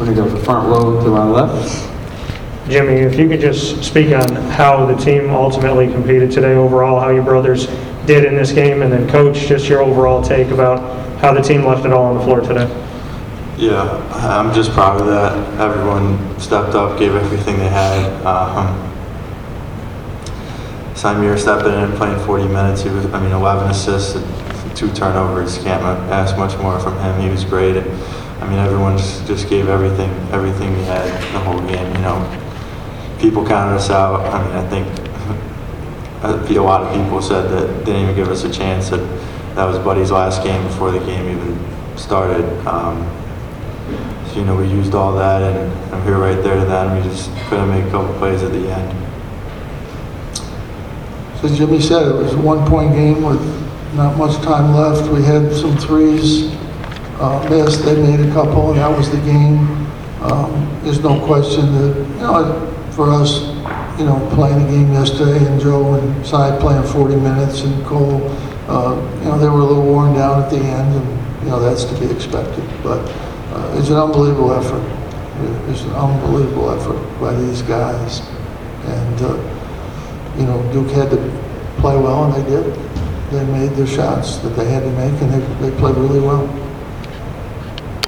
Going to go to front row to our left. Jimmy, if you could just speak on how the team ultimately competed today overall, how your brothers did in this game, and then coach, just your overall take about how the team left it all on the floor today. Yeah, I'm just proud of that. Everyone stepped up, gave everything they had. Um, Symir stepping in, and playing 40 minutes. He was, I mean, 11 assists, and two turnovers. Can't ask much more from him. He was great. I mean, everyone just, just gave everything, everything we had the whole game. You know, people counted us out. I mean, I think a lot of people said that didn't even give us a chance. That that was Buddy's last game before the game even started. Um, so, you know, we used all that, and I'm here right there to them. We just couldn't make a couple plays at the end. As Jimmy said, it was a one-point game with not much time left. We had some threes uh, missed, they made a couple, and that was the game. Um, There's no question that, you know, for us, you know, playing the game yesterday, and Joe and Cy playing 40 minutes, and Cole, uh, you know, they were a little worn down at the end, and, you know, that's to be expected. But uh, it's an unbelievable effort. It's an unbelievable effort by these guys. And, uh, you know, Duke had to play well, and they did. They made their shots that they had to make, and they, they played really well.